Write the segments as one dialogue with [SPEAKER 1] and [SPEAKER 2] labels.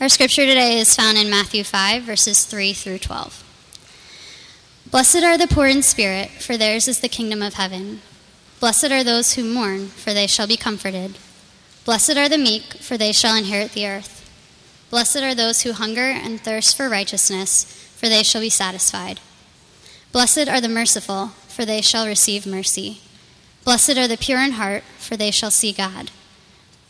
[SPEAKER 1] Our scripture today is found in Matthew 5, verses 3 through 12. Blessed are the poor in spirit, for theirs is the kingdom of heaven. Blessed are those who mourn, for they shall be comforted. Blessed are the meek, for they shall inherit the earth. Blessed are those who hunger and thirst for righteousness, for they shall be satisfied. Blessed are the merciful, for they shall receive mercy. Blessed are the pure in heart, for they shall see God.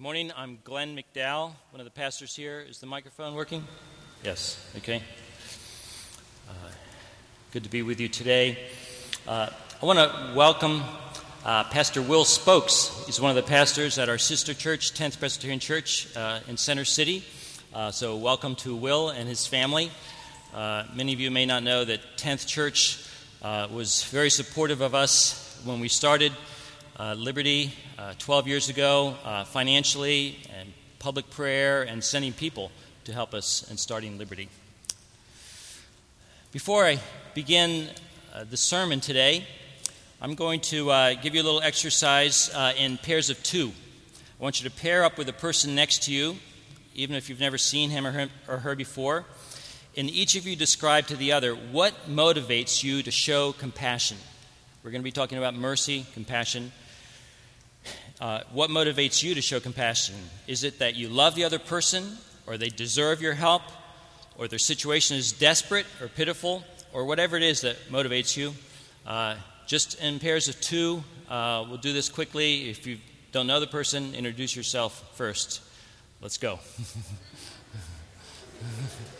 [SPEAKER 2] Good morning. I'm Glenn McDowell, one of the pastors here. Is the microphone working? Yes. Okay. Uh, good to be with you today. Uh, I want to welcome uh, Pastor Will Spokes. He's one of the pastors at our sister church, 10th Presbyterian Church uh, in Center City. Uh, so, welcome to Will and his family. Uh, many of you may not know that 10th Church was very supportive of us when we started uh, Liberty uh, 12 years ago, uh, financially and public prayer and sending people to help us in starting Liberty. Before I begin uh, the sermon today, I'm going to give you a little exercise in pairs of two. I want you to pair up with the person next to you, even if you've never seen him or, him or her before. And each of you describe to the other what motivates you to show compassion. We're going to be talking about mercy, compassion. Uh, what motivates you to show compassion? Is it that you love the other person, or they deserve your help, or their situation is desperate or pitiful, or whatever it is that motivates you? Uh, just in pairs of two, uh, we'll do this quickly. If you don't know the person, introduce yourself first. Let's go.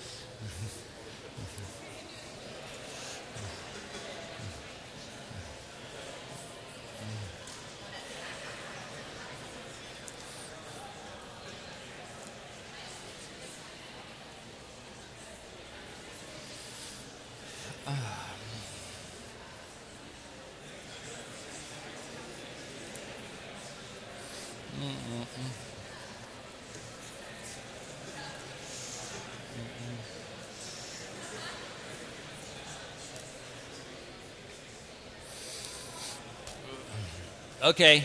[SPEAKER 2] Okay.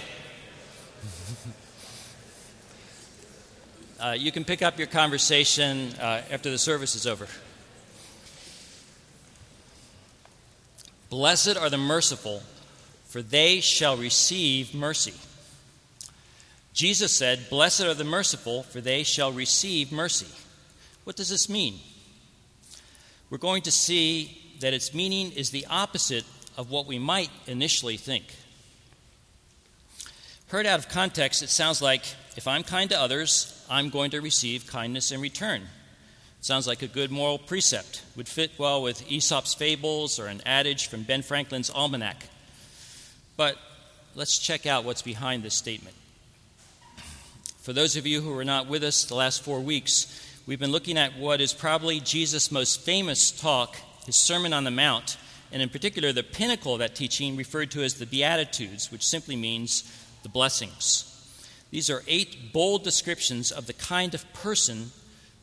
[SPEAKER 2] uh, you can pick up your conversation uh, after the service is over. Blessed are the merciful, for they shall receive mercy. Jesus said, Blessed are the merciful, for they shall receive mercy. What does this mean? We're going to see that its meaning is the opposite of what we might initially think. Heard out of context, it sounds like if I'm kind to others, I'm going to receive kindness in return. Sounds like a good moral precept, would fit well with Aesop's fables or an adage from Ben Franklin's almanac. But let's check out what's behind this statement. For those of you who were not with us the last four weeks, we've been looking at what is probably Jesus' most famous talk, his Sermon on the Mount, and in particular, the pinnacle of that teaching referred to as the Beatitudes, which simply means the blessings. These are eight bold descriptions of the kind of person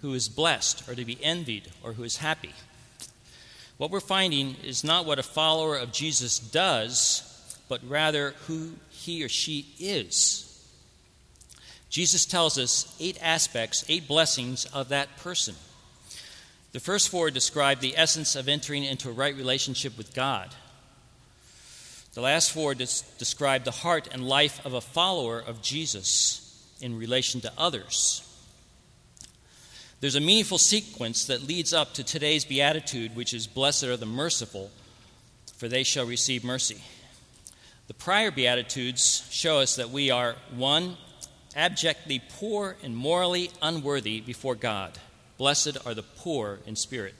[SPEAKER 2] who is blessed or to be envied or who is happy. What we're finding is not what a follower of Jesus does, but rather who he or she is. Jesus tells us eight aspects, eight blessings of that person. The first four describe the essence of entering into a right relationship with God. The last four des- describe the heart and life of a follower of Jesus in relation to others. There's a meaningful sequence that leads up to today's beatitude, which is Blessed are the merciful, for they shall receive mercy. The prior beatitudes show us that we are one, abjectly poor and morally unworthy before God. Blessed are the poor in spirit.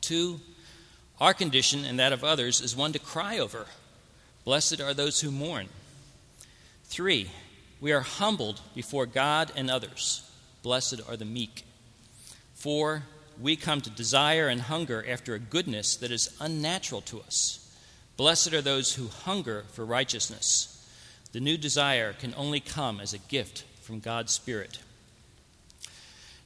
[SPEAKER 2] Two, our condition and that of others is one to cry over Blessed are those who mourn. Three, We are humbled before God and others. Blessed are the meek. For we come to desire and hunger after a goodness that is unnatural to us. Blessed are those who hunger for righteousness. The new desire can only come as a gift from God's Spirit.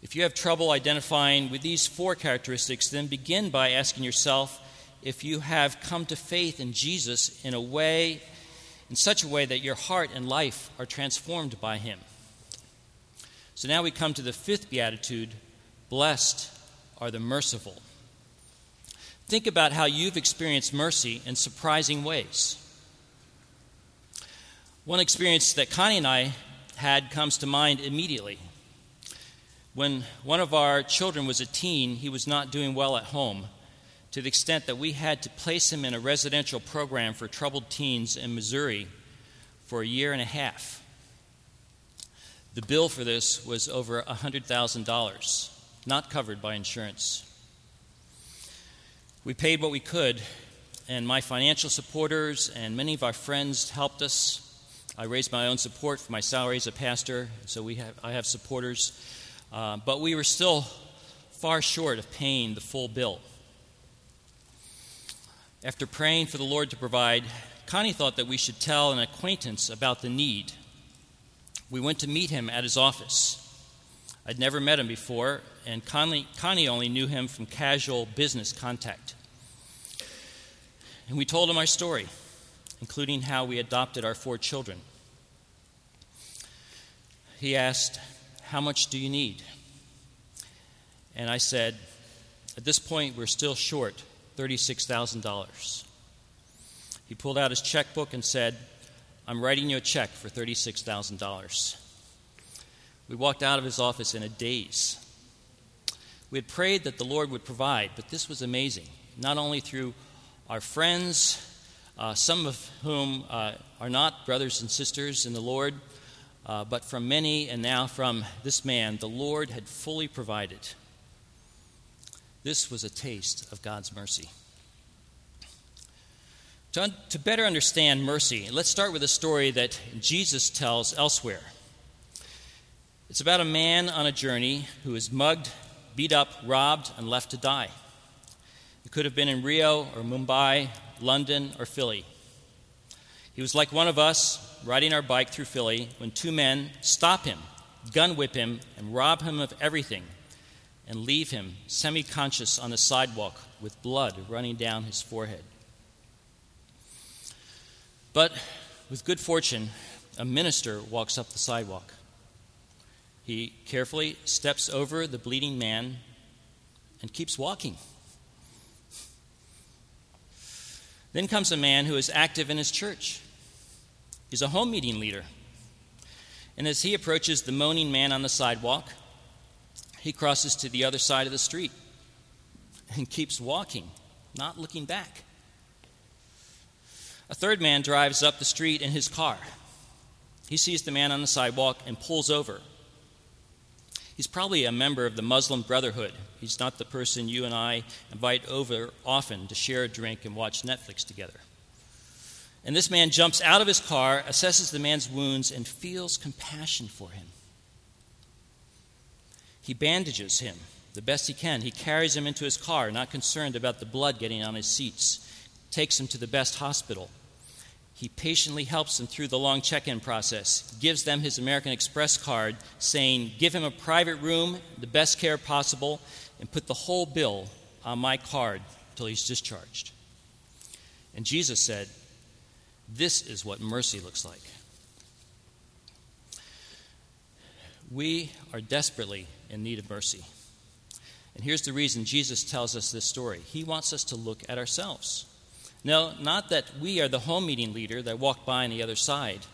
[SPEAKER 2] If you have trouble identifying with these four characteristics, then begin by asking yourself if you have come to faith in Jesus in a way, in such a way that your heart and life are transformed by him. So now we come to the fifth beatitude blessed are the merciful. Think about how you've experienced mercy in surprising ways. One experience that Connie and I had comes to mind immediately. When one of our children was a teen, he was not doing well at home to the extent that we had to place him in a residential program for troubled teens in Missouri for a year and a half. The bill for this was over $100,000, not covered by insurance. We paid what we could, and my financial supporters and many of our friends helped us. I raised my own support for my salary as a pastor, so we have, I have supporters. Uh, but we were still far short of paying the full bill. After praying for the Lord to provide, Connie thought that we should tell an acquaintance about the need. We went to meet him at his office. I'd never met him before, and Connie, Connie only knew him from casual business contact. And we told him our story, including how we adopted our four children. He asked, How much do you need? And I said, At this point, we're still short $36,000. He pulled out his checkbook and said, I'm writing you a check for $36,000. We walked out of his office in a daze. We had prayed that the Lord would provide, but this was amazing. Not only through our friends, uh, some of whom uh, are not brothers and sisters in the Lord, uh, but from many, and now from this man, the Lord had fully provided. This was a taste of God's mercy. To, to better understand mercy, let's start with a story that Jesus tells elsewhere. It's about a man on a journey who is mugged, beat up, robbed, and left to die. It could have been in Rio or Mumbai, London or Philly. He was like one of us riding our bike through Philly when two men stop him, gun whip him, and rob him of everything and leave him semi conscious on the sidewalk with blood running down his forehead. But with good fortune, a minister walks up the sidewalk. He carefully steps over the bleeding man and keeps walking. Then comes a man who is active in his church. He's a home meeting leader. And as he approaches the moaning man on the sidewalk, he crosses to the other side of the street and keeps walking, not looking back. A third man drives up the street in his car. He sees the man on the sidewalk and pulls over. He's probably a member of the Muslim Brotherhood. He's not the person you and I invite over often to share a drink and watch Netflix together. And this man jumps out of his car, assesses the man's wounds, and feels compassion for him. He bandages him the best he can. He carries him into his car, not concerned about the blood getting on his seats, takes him to the best hospital. He patiently helps them through the long check in process, gives them his American Express card, saying, Give him a private room, the best care possible, and put the whole bill on my card until he's discharged. And Jesus said, This is what mercy looks like. We are desperately in need of mercy. And here's the reason Jesus tells us this story He wants us to look at ourselves. No, not that we are the home meeting leader that walked by on the other side.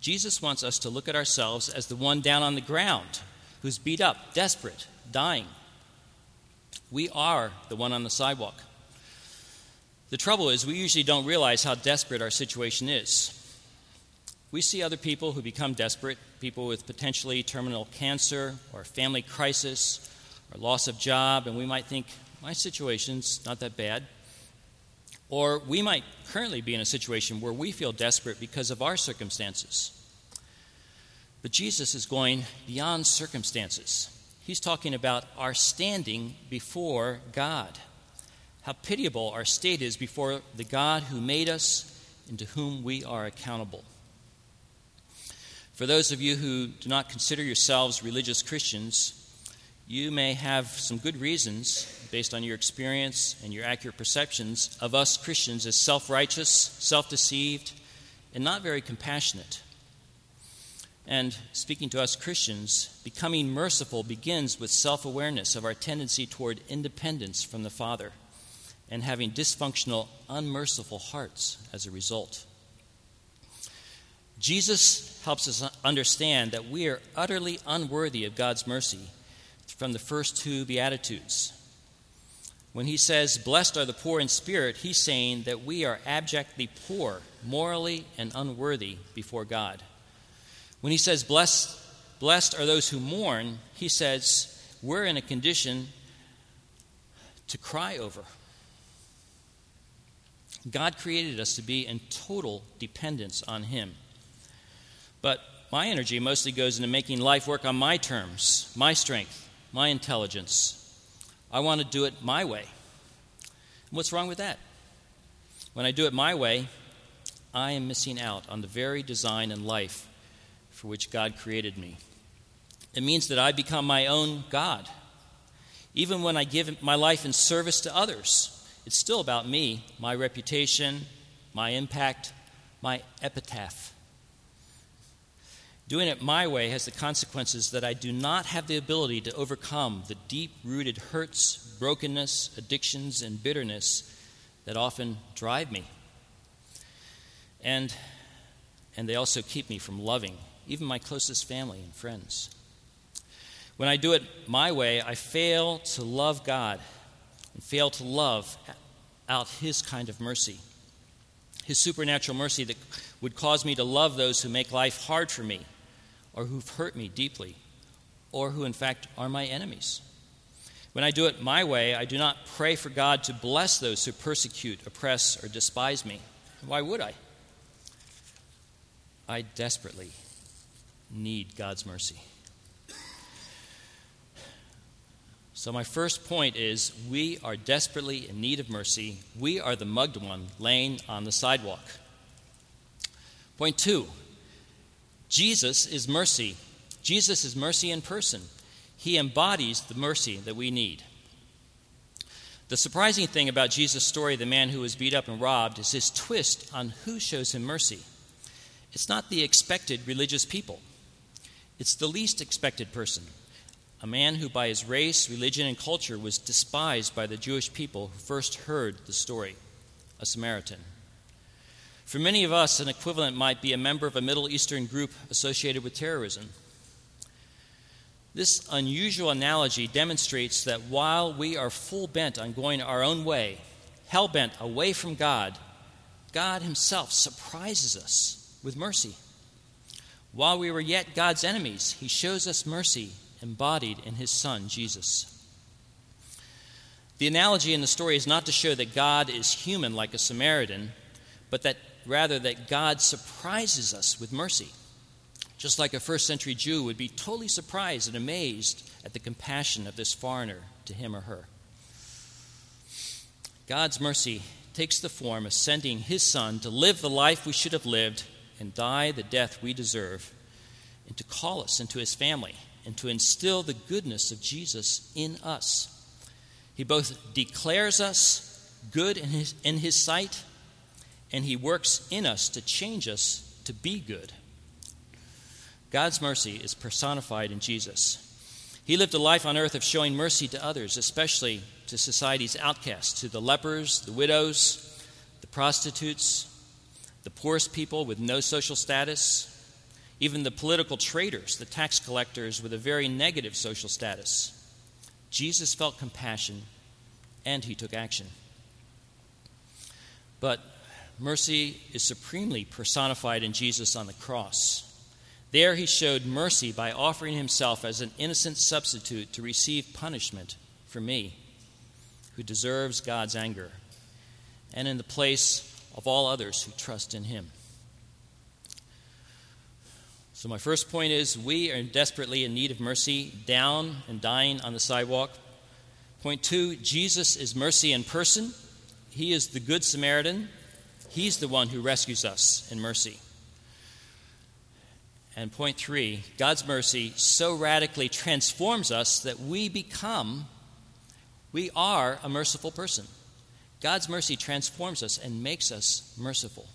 [SPEAKER 2] Jesus wants us to look at ourselves as the one down on the ground who's beat up, desperate, dying. We are the one on the sidewalk. The trouble is, we usually don't realize how desperate our situation is. We see other people who become desperate, people with potentially terminal cancer or family crisis or loss of job, and we might think, my situation's not that bad. Or we might currently be in a situation where we feel desperate because of our circumstances. But Jesus is going beyond circumstances. He's talking about our standing before God. How pitiable our state is before the God who made us and to whom we are accountable. For those of you who do not consider yourselves religious Christians, you may have some good reasons, based on your experience and your accurate perceptions, of us Christians as self righteous, self deceived, and not very compassionate. And speaking to us Christians, becoming merciful begins with self awareness of our tendency toward independence from the Father and having dysfunctional, unmerciful hearts as a result. Jesus helps us understand that we are utterly unworthy of God's mercy from the first two Beatitudes. When he says, Blessed are the poor in spirit, he's saying that we are abjectly poor, morally and unworthy before God. When he says, Blessed, blessed are those who mourn, he says, We're in a condition to cry over. God created us to be in total dependence on him. But my energy mostly goes into making life work on my terms, my strength, my intelligence. I want to do it my way. what's wrong with that? When I do it my way, I am missing out on the very design and life for which God created me. It means that I become my own God. Even when I give my life in service to others, it's still about me, my reputation, my impact, my epitaph. Doing it my way has the consequences that I do not have the ability to overcome the deep rooted hurts, brokenness, addictions, and bitterness that often drive me. And, and they also keep me from loving even my closest family and friends. When I do it my way, I fail to love God and fail to love out His kind of mercy. His supernatural mercy that would cause me to love those who make life hard for me or who've hurt me deeply, or who in fact are my enemies. When I do it my way, I do not pray for God to bless those who persecute, oppress, or despise me. Why would I? I desperately need God's mercy. So, my first point is we are desperately in need of mercy. We are the mugged one laying on the sidewalk. Point two Jesus is mercy. Jesus is mercy in person. He embodies the mercy that we need. The surprising thing about Jesus' story, the man who was beat up and robbed, is his twist on who shows him mercy. It's not the expected religious people, it's the least expected person, a man who, by his race, religion, and culture, was despised by the Jewish people who first heard the story a Samaritan. For many of us, an equivalent might be a member of a Middle Eastern group associated with terrorism. This unusual analogy demonstrates that while we are full bent on going our own way, hell bent away from God, God Himself surprises us with mercy. While we were yet God's enemies, He shows us mercy embodied in His Son, Jesus. The analogy in the story is not to show that God is human like a Samaritan, but that rather that God surprises us with mercy. Just like a first century Jew would be totally surprised and amazed at the compassion of this foreigner to him or her. God's mercy takes the form of sending his son to live the life we should have lived and die the death we deserve, and to call us into his family and to instill the goodness of Jesus in us. He both declares us good in his, in his sight and He works in us to change us to be good. God's mercy is personified in Jesus. He lived a life on earth of showing mercy to others, especially to society's outcasts, to the lepers, the widows, the prostitutes, the poorest people with no social status, even the political traitors, the tax collectors with a very negative social status. Jesus felt compassion and he took action. But Mercy is supremely personified in Jesus on the cross. There he showed mercy by offering himself as an innocent substitute to receive punishment for me, who deserves God's anger, and in the place of all others who trust in him. So, my first point is we are desperately in need of mercy, down and dying on the sidewalk. Point two Jesus is mercy in person. He is the Good Samaritan. He's the one who rescues us in mercy. And point three God's mercy so radically transforms us that we become, we are a merciful person. God's mercy transforms us and makes us merciful.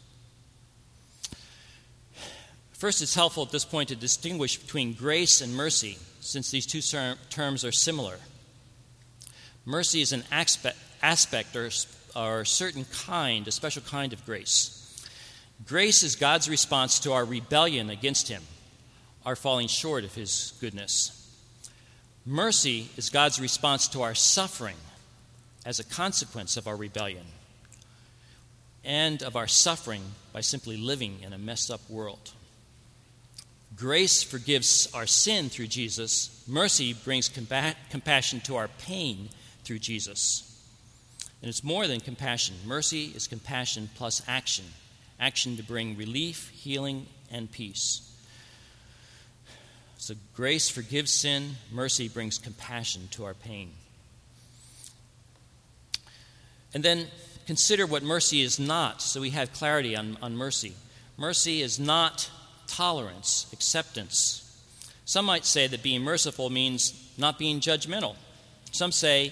[SPEAKER 2] First, it's helpful at this point to distinguish between grace and mercy, since these two terms are similar. Mercy is an aspect, aspect or, or a certain kind, a special kind of grace. Grace is God's response to our rebellion against Him, our falling short of His goodness. Mercy is God's response to our suffering as a consequence of our rebellion and of our suffering by simply living in a messed up world. Grace forgives our sin through Jesus. Mercy brings compa- compassion to our pain through Jesus. And it's more than compassion. Mercy is compassion plus action action to bring relief, healing, and peace. So grace forgives sin, mercy brings compassion to our pain. And then consider what mercy is not, so we have clarity on, on mercy. Mercy is not tolerance, acceptance. Some might say that being merciful means not being judgmental. Some say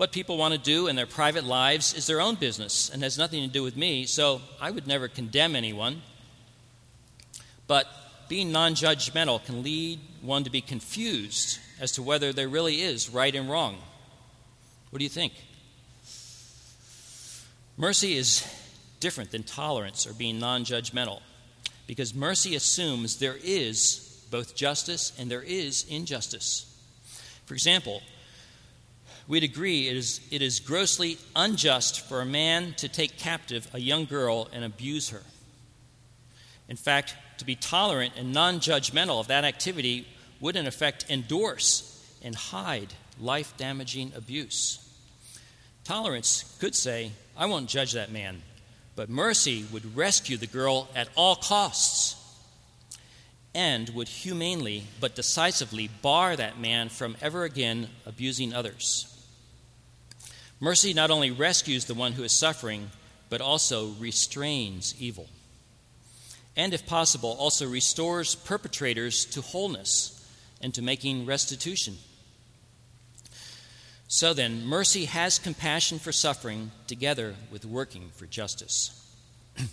[SPEAKER 2] what people want to do in their private lives is their own business and has nothing to do with me, so I would never condemn anyone. But being non judgmental can lead one to be confused as to whether there really is right and wrong. What do you think? Mercy is different than tolerance or being non judgmental because mercy assumes there is both justice and there is injustice. For example, we'd agree it is, it is grossly unjust for a man to take captive a young girl and abuse her. In fact, to be tolerant and non judgmental of that activity would, in effect, endorse and hide life damaging abuse. Tolerance could say, I won't judge that man. But mercy would rescue the girl at all costs and would humanely but decisively bar that man from ever again abusing others. Mercy not only rescues the one who is suffering, but also restrains evil. And if possible, also restores perpetrators to wholeness and to making restitution. So then, mercy has compassion for suffering together with working for justice.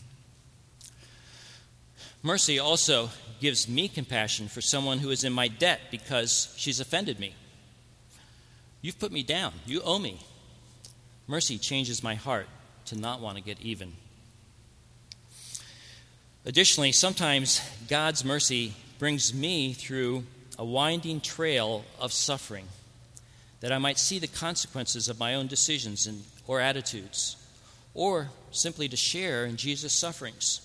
[SPEAKER 2] mercy also gives me compassion for someone who is in my debt because she's offended me. You've put me down. You owe me. Mercy changes my heart to not want to get even. Additionally, sometimes God's mercy brings me through a winding trail of suffering that I might see the consequences of my own decisions and, or attitudes, or simply to share in Jesus' sufferings.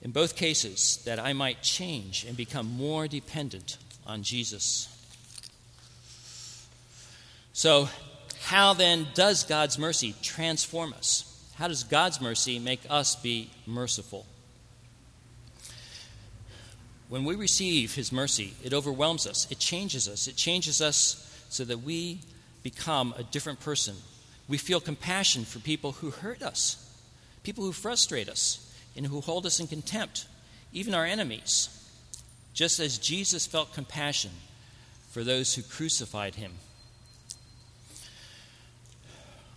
[SPEAKER 2] In both cases, that I might change and become more dependent on Jesus. So, how then does God's mercy transform us? How does God's mercy make us be merciful? When we receive His mercy, it overwhelms us, it changes us, it changes us so that we become a different person. We feel compassion for people who hurt us, people who frustrate us, and who hold us in contempt, even our enemies, just as Jesus felt compassion for those who crucified him.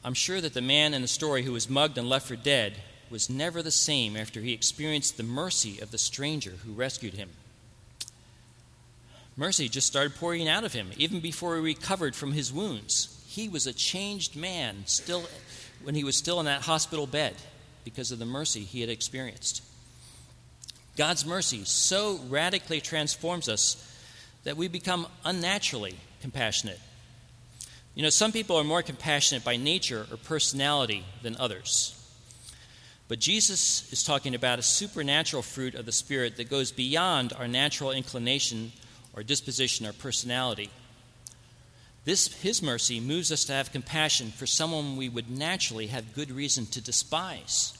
[SPEAKER 2] I'm sure that the man in the story who was mugged and left for dead was never the same after he experienced the mercy of the stranger who rescued him. Mercy just started pouring out of him, even before he recovered from his wounds. He was a changed man still when he was still in that hospital bed because of the mercy he had experienced. God's mercy so radically transforms us that we become unnaturally compassionate. You know, some people are more compassionate by nature or personality than others. But Jesus is talking about a supernatural fruit of the Spirit that goes beyond our natural inclination or disposition or personality. This, His mercy moves us to have compassion for someone we would naturally have good reason to despise.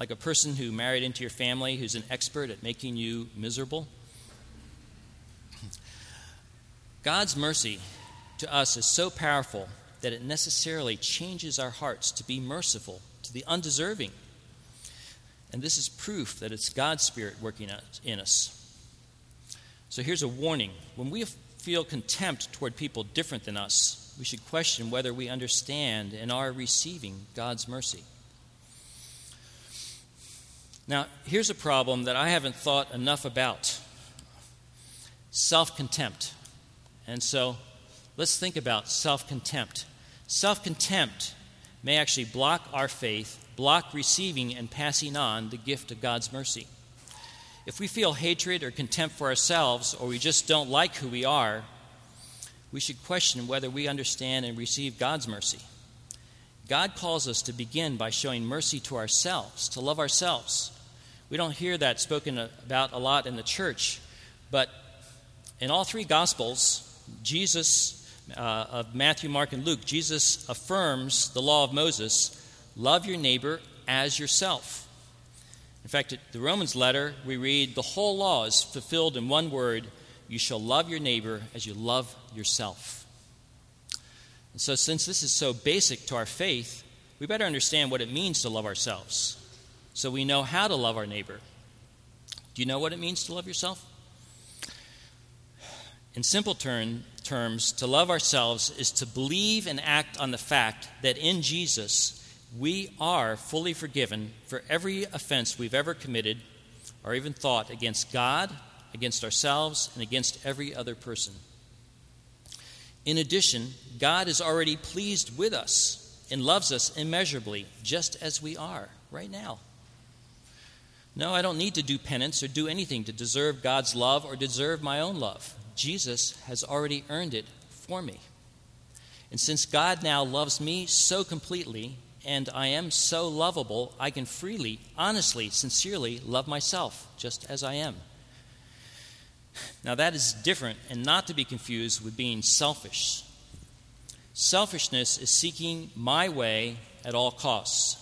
[SPEAKER 2] like a person who married into your family who's an expert at making you miserable. God's mercy to us is so powerful that it necessarily changes our hearts to be merciful to the undeserving. And this is proof that it's God's Spirit working in us. So here's a warning when we feel contempt toward people different than us, we should question whether we understand and are receiving God's mercy. Now, here's a problem that I haven't thought enough about self contempt. And so let's think about self contempt. Self contempt may actually block our faith, block receiving and passing on the gift of God's mercy. If we feel hatred or contempt for ourselves, or we just don't like who we are, we should question whether we understand and receive God's mercy. God calls us to begin by showing mercy to ourselves, to love ourselves. We don't hear that spoken about a lot in the church, but in all three Gospels, Jesus, uh, of Matthew, Mark, and Luke, Jesus affirms the law of Moses love your neighbor as yourself. In fact, the Romans letter, we read the whole law is fulfilled in one word you shall love your neighbor as you love yourself. And so, since this is so basic to our faith, we better understand what it means to love ourselves so we know how to love our neighbor. Do you know what it means to love yourself? In simple term, terms, to love ourselves is to believe and act on the fact that in Jesus we are fully forgiven for every offense we've ever committed or even thought against God, against ourselves, and against every other person. In addition, God is already pleased with us and loves us immeasurably, just as we are right now. No, I don't need to do penance or do anything to deserve God's love or deserve my own love. Jesus has already earned it for me. And since God now loves me so completely, and I am so lovable, I can freely, honestly, sincerely love myself just as I am. Now, that is different and not to be confused with being selfish. Selfishness is seeking my way at all costs,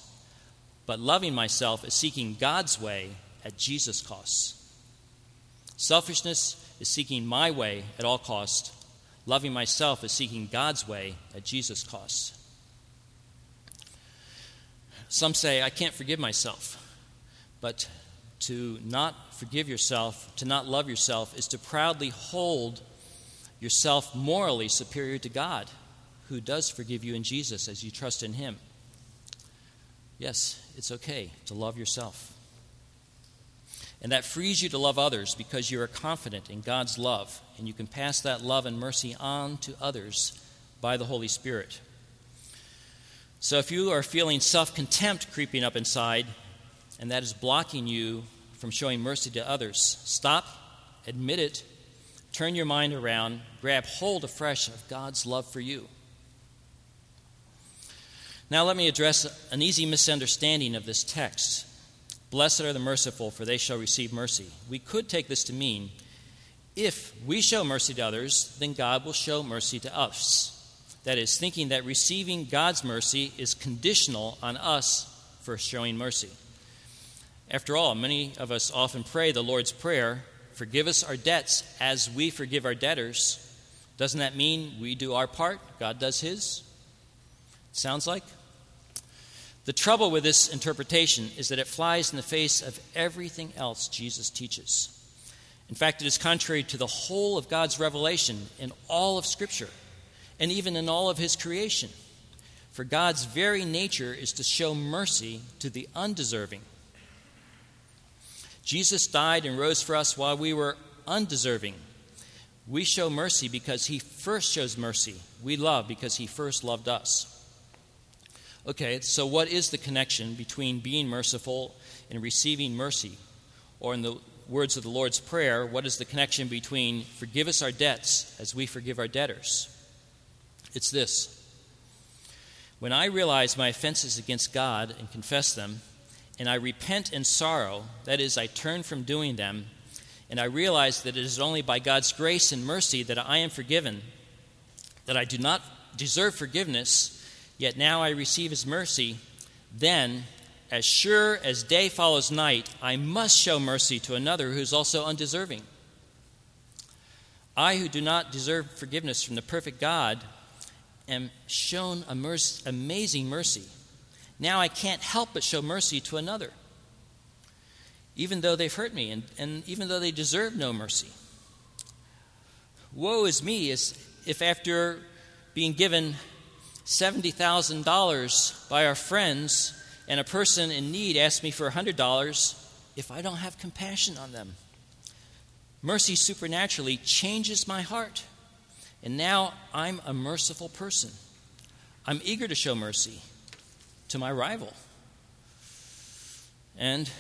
[SPEAKER 2] but loving myself is seeking God's way at Jesus' costs. Selfishness is seeking my way at all costs. Loving myself is seeking God's way at Jesus' costs. Some say, I can't forgive myself. But to not forgive yourself, to not love yourself, is to proudly hold yourself morally superior to God, who does forgive you in Jesus as you trust in Him. Yes, it's okay to love yourself. And that frees you to love others because you are confident in God's love, and you can pass that love and mercy on to others by the Holy Spirit. So if you are feeling self contempt creeping up inside, and that is blocking you from showing mercy to others, stop, admit it, turn your mind around, grab hold afresh of God's love for you. Now, let me address an easy misunderstanding of this text. Blessed are the merciful, for they shall receive mercy. We could take this to mean if we show mercy to others, then God will show mercy to us. That is, thinking that receiving God's mercy is conditional on us for showing mercy. After all, many of us often pray the Lord's Prayer forgive us our debts as we forgive our debtors. Doesn't that mean we do our part? God does his? Sounds like? The trouble with this interpretation is that it flies in the face of everything else Jesus teaches. In fact, it is contrary to the whole of God's revelation in all of Scripture and even in all of His creation. For God's very nature is to show mercy to the undeserving. Jesus died and rose for us while we were undeserving. We show mercy because He first shows mercy. We love because He first loved us. Okay, so what is the connection between being merciful and receiving mercy? Or, in the words of the Lord's Prayer, what is the connection between forgive us our debts as we forgive our debtors? It's this When I realize my offenses against God and confess them, and I repent in sorrow, that is, I turn from doing them, and I realize that it is only by God's grace and mercy that I am forgiven, that I do not deserve forgiveness Yet now I receive his mercy, then as sure as day follows night, I must show mercy to another who is also undeserving. I, who do not deserve forgiveness from the perfect God, am shown amazing mercy. Now I can't help but show mercy to another, even though they've hurt me and, and even though they deserve no mercy. Woe is me as if after being given $70,000 by our friends and a person in need asks me for $100 if I don't have compassion on them. Mercy supernaturally changes my heart. And now I'm a merciful person. I'm eager to show mercy to my rival. And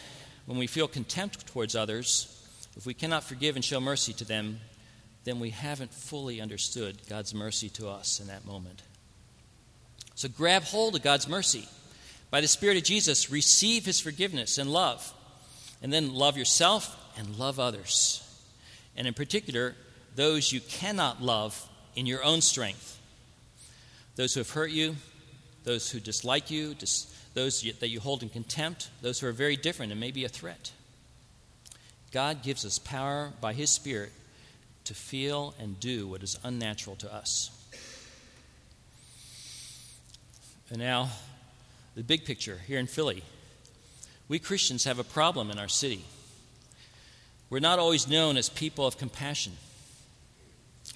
[SPEAKER 2] when we feel contempt towards others, if we cannot forgive and show mercy to them, then we haven't fully understood God's mercy to us in that moment. So grab hold of God's mercy. By the Spirit of Jesus, receive His forgiveness and love. And then love yourself and love others and in particular, those you cannot love in your own strength. Those who have hurt you, those who dislike you, those that you hold in contempt, those who are very different and maybe a threat. God gives us power by His Spirit to feel and do what is unnatural to us. And now, the big picture here in Philly. We Christians have a problem in our city. We're not always known as people of compassion.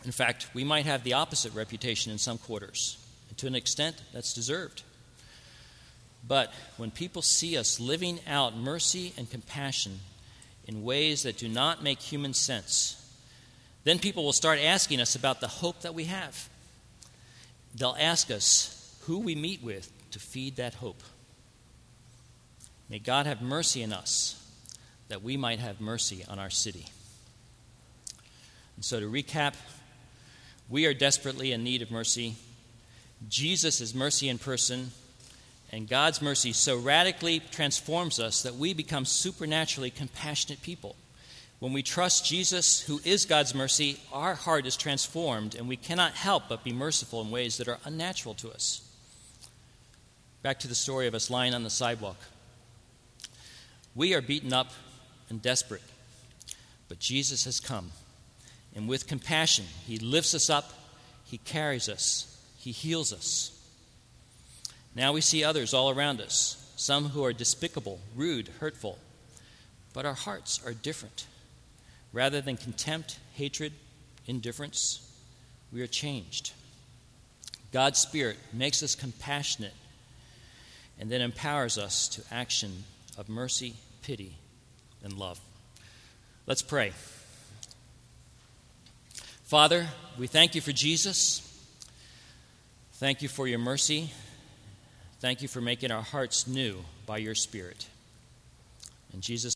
[SPEAKER 2] In fact, we might have the opposite reputation in some quarters, and to an extent, that's deserved. But when people see us living out mercy and compassion in ways that do not make human sense, then people will start asking us about the hope that we have. They'll ask us who we meet with to feed that hope. May God have mercy on us that we might have mercy on our city. And so, to recap, we are desperately in need of mercy. Jesus is mercy in person, and God's mercy so radically transforms us that we become supernaturally compassionate people. When we trust Jesus, who is God's mercy, our heart is transformed, and we cannot help but be merciful in ways that are unnatural to us. Back to the story of us lying on the sidewalk. We are beaten up and desperate. But Jesus has come, and with compassion, He lifts us up, He carries us, He heals us. Now we see others all around us, some who are despicable, rude, hurtful, but our hearts are different. Rather than contempt, hatred, indifference, we are changed. God's Spirit makes us compassionate and then empowers us to action of mercy, pity, and love. Let's pray. Father, we thank you for Jesus. Thank you for your mercy. Thank you for making our hearts new by your Spirit. In Jesus'